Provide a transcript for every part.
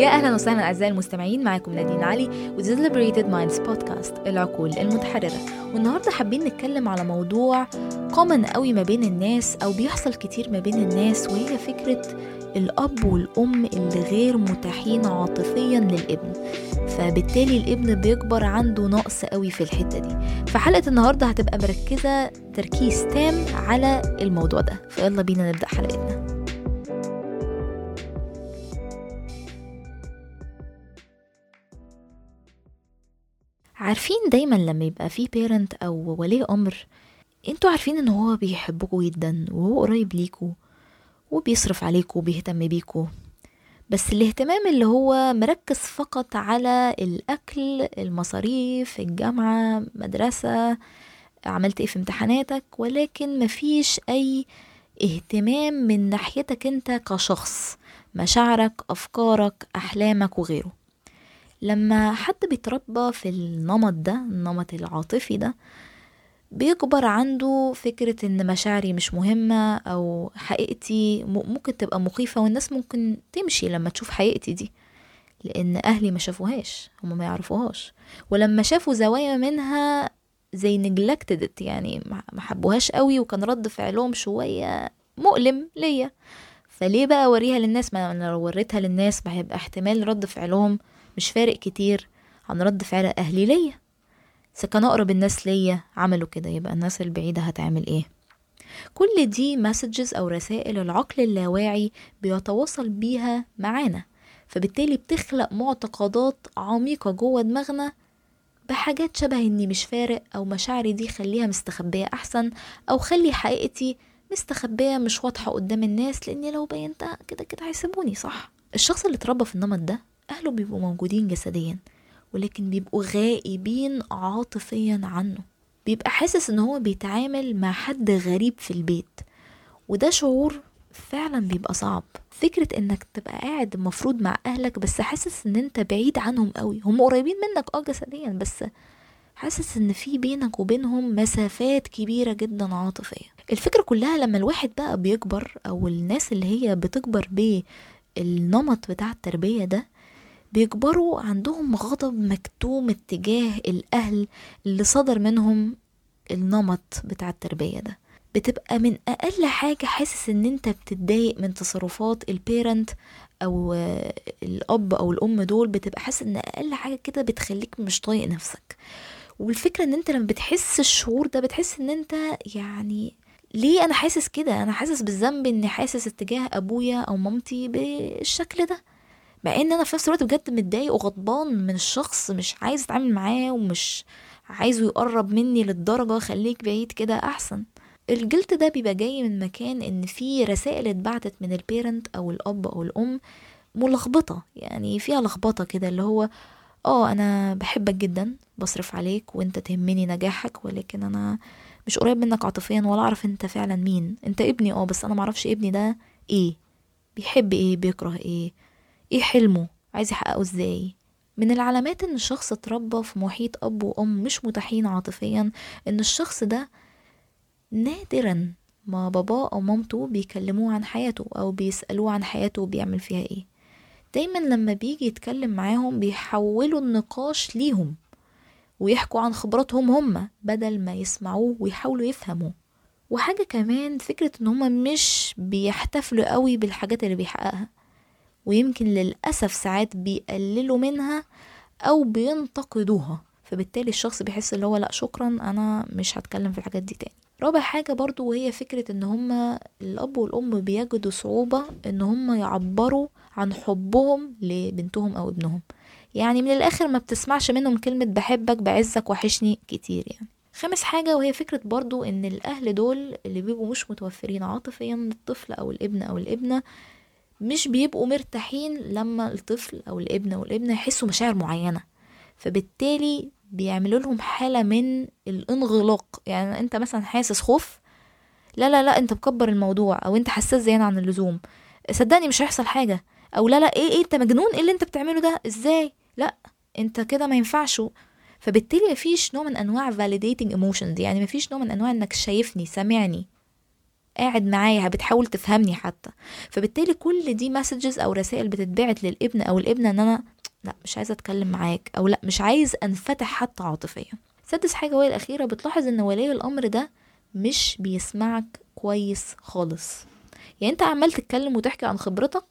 يا أهلا وسهلا أعزائي المستمعين معاكم نادين علي و The Liberated Minds Podcast العقول المتحررة. والنهاردة حابين نتكلم على موضوع كومن قوي ما بين الناس أو بيحصل كتير ما بين الناس وهي فكرة الأب والأم اللي غير متاحين عاطفيا للابن. فبالتالي الابن بيكبر عنده نقص قوي في الحتة دي. فحلقة النهاردة هتبقى مركزة تركيز تام على الموضوع ده. فيلا بينا نبدأ حلقتنا. عارفين دايما لما يبقى في بيرنت أو ولي أمر أنتوا عارفين إن هو بيحبكوا جدا وهو قريب ليكوا وبيصرف عليكوا وبيهتم بيكوا. بس الاهتمام اللي هو مركز فقط على الأكل المصاريف الجامعة مدرسة عملت إيه في امتحاناتك ولكن مفيش أي اهتمام من ناحيتك أنت كشخص مشاعرك أفكارك أحلامك وغيره. لما حد بيتربى في النمط ده النمط العاطفي ده بيكبر عنده فكرة إن مشاعري مش مهمة أو حقيقتي ممكن تبقى مخيفة والناس ممكن تمشي لما تشوف حقيقتي دي لأن أهلي ما شافوهاش هم ما يعرفوهاش. ولما شافوا زوايا منها زي it يعني ما حبوهاش قوي وكان رد فعلهم شوية مؤلم ليا. فليه بقى أوريها للناس؟ ما أنا لو وريتها للناس هيبقى احتمال رد فعلهم مش فارق كتير عن رد فعل أهلي ليا. إذا كان أقرب الناس ليا عملوا كده يبقى الناس البعيدة هتعمل إيه؟ كل دي مسجز أو رسائل العقل اللاواعي بيتواصل بيها معانا فبالتالي بتخلق معتقدات عميقة جوه دماغنا بحاجات شبه إني مش فارق أو مشاعري دي خليها مستخبية أحسن أو خلي حقيقتي مستخبية مش واضحة قدام الناس لأني لو بينتها كده كده هيسيبوني صح؟ الشخص اللي اتربى في النمط ده أهله بيبقوا موجودين جسديا ولكن بيبقوا غائبين عاطفيا عنه. بيبقى حاسس إن هو بيتعامل مع حد غريب في البيت. وده شعور فعلا بيبقى صعب. فكرة إنك تبقى قاعد المفروض مع أهلك بس حاسس إن أنت بعيد عنهم قوي. هم قريبين منك آه جسديا بس حاسس إن في بينك وبينهم مسافات كبيرة جدا عاطفية الفكرة كلها لما الواحد بقى بيكبر أو الناس اللي هي بتكبر بالنمط بتاع التربية ده بيكبروا عندهم غضب مكتوم اتجاه الأهل اللي صدر منهم النمط بتاع التربية ده. بتبقى من أقل حاجة حاسس إن أنت بتتضايق من تصرفات البيرنت أو الأب أو الأم دول بتبقى حاسس إن أقل حاجة كده بتخليك مش طايق نفسك. والفكرة إن أنت لما بتحس الشعور ده بتحس إن أنت يعني ليه أنا حاسس كده؟ أنا حاسس بالذنب إني حاسس اتجاه أبويا أو مامتي بالشكل ده. مع إن أنا في نفس الوقت بجد متضايق وغضبان من الشخص مش عايز أتعامل معاه ومش عايزه يقرب مني للدرجة خليك بعيد كده أحسن. الجلد ده بيبقى جاي من مكان إن في رسائل اتبعتت من البيرنت أو الأب أو الأم ملخبطة يعني فيها لخبطة كده اللي هو آه أنا بحبك جدا بصرف عليك وأنت تهمني نجاحك ولكن أنا مش قريب منك عاطفيا ولا أعرف أنت فعلا مين. أنت ابني آه بس أنا معرفش ابني ده إيه بيحب إيه بيكره إيه. إيه حلمه عايز يحققه إزاي؟ من العلامات إن الشخص اتربى في محيط أب وأم مش متاحين عاطفيا إن الشخص ده نادرا ما باباه أو مامته بيكلموه عن حياته أو بيسألوه عن حياته وبيعمل فيها إيه. دايما لما بيجي يتكلم معاهم بيحولوا النقاش ليهم ويحكوا عن خبراتهم هم بدل ما يسمعوه ويحاولوا يفهموا. وحاجة كمان فكرة إن هما مش بيحتفلوا قوي بالحاجات اللي بيحققها. ويمكن للأسف ساعات بيقللوا منها أو بينتقدوها. فبالتالي الشخص بيحس اللي هو لأ شكرا أنا مش هتكلم في الحاجات دي تاني. رابع حاجة برضو وهي فكرة إن هما الأب والأم بيجدوا صعوبة إن هما يعبروا عن حبهم لبنتهم أو ابنهم. يعني من الآخر ما بتسمعش منهم كلمة بحبك بعزك وحشني كتير يعني. خامس حاجة وهي فكرة برضو إن الأهل دول اللي بيبقوا مش متوفرين عاطفيا الطفل أو الابن أو الابنة مش بيبقوا مرتاحين لما الطفل أو الابن أو الابنة يحسوا مشاعر معينة. فبالتالي بيعملوا لهم حالة من الانغلاق. يعني أنت مثلا حاسس خوف لا لا لا أنت مكبر الموضوع أو أنت حساس زيادة عن اللزوم. صدقني مش هيحصل حاجة. أو لا لا إيه إيه أنت مجنون؟ إيه اللي أنت بتعمله ده؟ إزاي؟ لا أنت كده ما ينفعش. فبالتالي مفيش نوع من أنواع validating emotions. يعني مفيش نوع من أنواع إنك شايفني سامعني. قاعد معايا بتحاول تفهمني حتى. فبالتالي كل دي مسجز أو رسائل بتتبعت للابن أو الابنة إن أنا لأ مش عايزة أتكلم معاك أو لأ مش عايز أنفتح حتى عاطفيا. سادس حاجة وهي الأخيرة بتلاحظ إن ولي الأمر ده مش بيسمعك كويس خالص. يعني أنت عمال تتكلم وتحكي عن خبرتك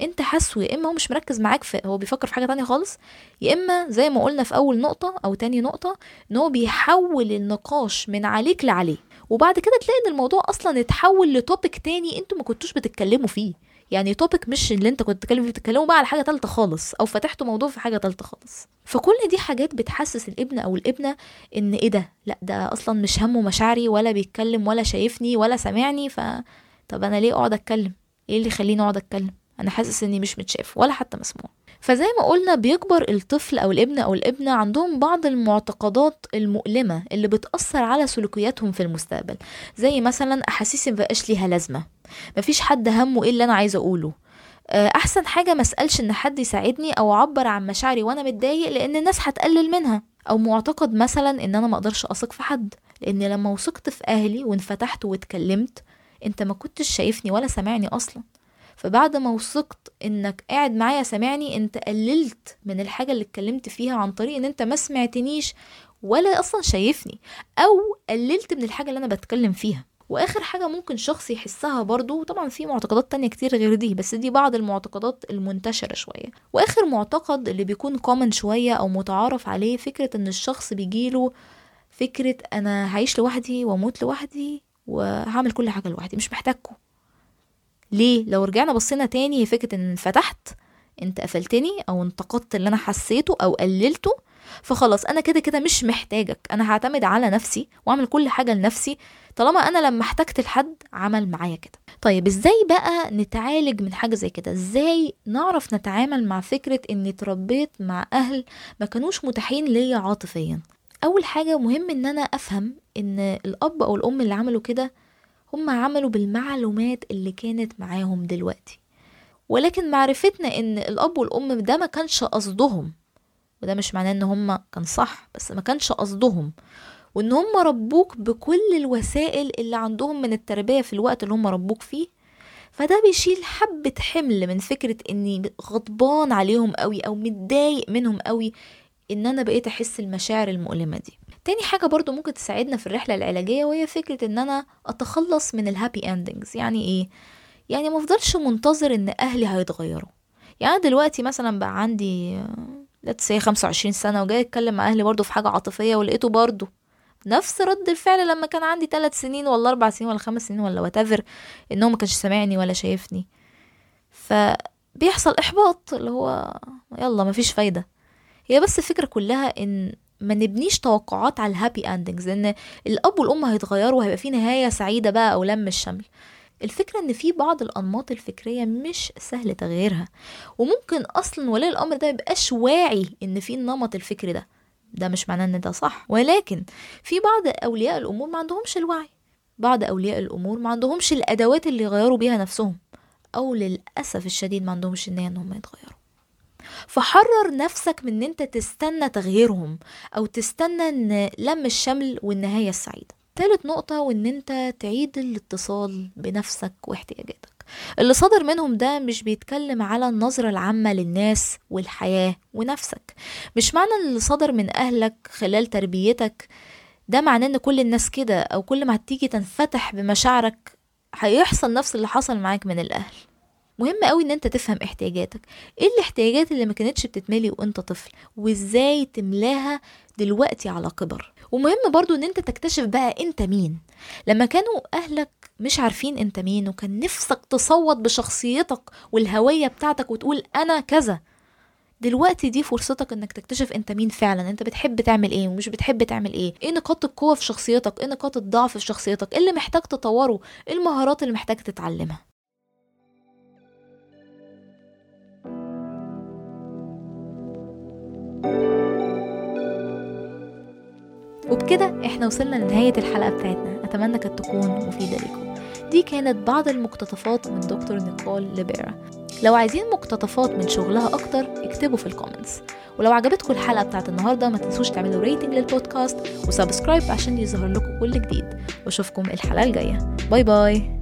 أنت حاسه يا إما هو مش مركز معاك في هو بيفكر في حاجة تانية خالص يا إما زي ما قلنا في أول نقطة أو تاني نقطة إن هو بيحول النقاش من عليك لعليه وبعد كده تلاقي إن الموضوع أصلا اتحول لتوبيك تاني أنتوا ما كنتوش بتتكلموا فيه. يعني توبيك مش اللي أنت كنت بتتكلم فيه بتتكلموا بقى على حاجة تالتة خالص أو فتحتوا موضوع في حاجة تالتة خالص. فكل دي حاجات بتحسس الابن أو الابنة إن إيه ده؟ لأ ده أصلا مش همه مشاعري ولا بيتكلم ولا شايفني ولا سامعني ف طب أنا ليه أقعد أتكلم؟ إيه اللي يخليني أقعد أتكلم؟ أنا حاسس إني مش متشاف ولا حتى مسموع. فزي ما قلنا بيكبر الطفل أو الابن أو الابنة عندهم بعض المعتقدات المؤلمة اللي بتأثر على سلوكياتهم في المستقبل زي مثلا احاسيسي مبقاش ليها لازمة مفيش حد همه إيه اللي أنا عايزه أقوله. أحسن حاجة ما أسألش إن حد يساعدني أو أعبر عن مشاعري وأنا متضايق لأن الناس هتقلل منها أو معتقد مثلا إن أنا ما أقدرش أثق في حد لأن لما وثقت في أهلي وانفتحت واتكلمت أنت ما كنتش شايفني ولا سامعني أصلا. فبعد ما وثقت إنك قاعد معايا سامعني أنت قللت من الحاجة اللي اتكلمت فيها عن طريق إن أنت ما سمعتنيش ولا أصلا شايفني أو قللت من الحاجة اللي أنا بتكلم فيها. وآخر حاجة ممكن شخص يحسها برضو طبعا في معتقدات تانية كتير غير دي بس دي بعض المعتقدات المنتشرة شوية. وآخر معتقد اللي بيكون كومن شوية أو متعارف عليه فكرة إن الشخص بيجيله فكرة أنا هعيش لوحدي وأموت لوحدي وهعمل كل حاجة لوحدي مش محتاجكم ليه؟ لو رجعنا بصينا تاني هي فكره إن فتحت أنت قفلتني أو انتقدت اللي أنا حسيته أو قللته فخلاص أنا كده كده مش محتاجك. أنا هعتمد على نفسي وأعمل كل حاجة لنفسي طالما أنا لما احتجت لحد عمل معايا كده. طيب إزاي بقى نتعالج من حاجة زي كده؟ إزاي نعرف نتعامل مع فكرة إني اتربيت مع أهل ما كانوش متاحين ليا عاطفيا؟ أول حاجة مهم إن أنا أفهم إن الأب أو الأم اللي عملوا كده هم عملوا بالمعلومات اللي كانت معاهم دلوقتي. ولكن معرفتنا إن الأب والأم ده ما كانش قصدهم وده مش معناه إن هم كان صح بس ما كانش قصدهم. وإن هم ربوك بكل الوسائل اللي عندهم من التربية في الوقت اللي هم ربوك فيه. فده بيشيل حبة حمل من فكرة إني غضبان عليهم قوي أو متضايق منهم قوي إن أنا بقيت أحس المشاعر المؤلمة دي. تاني حاجة برضو ممكن تساعدنا في الرحلة العلاجية وهي فكرة إن أنا أتخلص من ال happy endings يعني إيه؟ يعني مفضلش منتظر إن أهلي هيتغيروا. يعني أنا دلوقتي مثلا بقى عندي سي 25 سنة وجاي أتكلم مع أهلي برضو في حاجة عاطفية ولقيته برضو نفس رد الفعل لما كان عندي ثلاث سنين ولا أربع سنين ولا خمس سنين ولا whatever إن هو ما كانش سامعني ولا شايفني. فبيحصل إحباط اللي هو يلا مفيش فايدة. هي بس الفكرة كلها إن ما نبنيش توقعات على ال happy endings لأن الأب والأم هيتغيروا وهيبقى في نهاية سعيدة بقى أو لم الشمل. الفكرة إن في بعض الأنماط الفكرية مش سهل تغييرها وممكن أصلا ولي الأمر ده ميبقاش واعي إن في النمط الفكري ده. ده مش معناه إن ده صح. ولكن في بعض أولياء الأمور ما عندهمش الوعي. بعض أولياء الأمور ما عندهمش الأدوات اللي يغيروا بيها نفسهم أو للأسف الشديد ما عندهمش النية ان هم يتغيروا. فحرر نفسك من إن أنت تستنى تغييرهم أو تستنى إن لم الشمل والنهاية السعيدة. تالت نقطة وإن أنت تعيد الاتصال بنفسك واحتياجاتك. اللي صدر منهم ده مش بيتكلم على النظرة العامة للناس والحياة ونفسك. مش معنى اللي صدر من أهلك خلال تربيتك ده معناه إن كل الناس كده أو كل ما هتيجي تنفتح بمشاعرك هيحصل نفس اللي حصل معاك من الأهل. مهم قوي إن أنت تفهم احتياجاتك. إيه الاحتياجات اللي ما كانتش بتتملي وأنت طفل؟ وإزاي تملاها دلوقتي على كبر؟ ومهم برضو إن أنت تكتشف بقى أنت مين. لما كانوا أهلك مش عارفين أنت مين وكان نفسك تصوت بشخصيتك والهوية بتاعتك وتقول أنا كذا دلوقتي دي فرصتك إنك تكتشف أنت مين فعلا. أنت بتحب تعمل إيه ومش بتحب تعمل إيه؟ إيه نقاط القوة في شخصيتك؟ إيه نقاط الضعف في شخصيتك؟ إيه اللي محتاج تطوره؟ إيه المهارات اللي محتاج تتعلمها؟ وبكده إحنا وصلنا لنهاية الحلقة بتاعتنا. أتمنى كانت تكون مفيدة لكم. دي كانت بعض المقتطفات من دكتور نيكول ليبيرا. لو عايزين مقتطفات من شغلها أكتر اكتبوا في ال comments ولو عجبتكم الحلقة بتاعت النهاردة ما تنسوش تعملوا rating للبودكاست و subscribe عشان يظهر لكم كل جديد. وأشوفكم الحلقة الجاية. bye bye.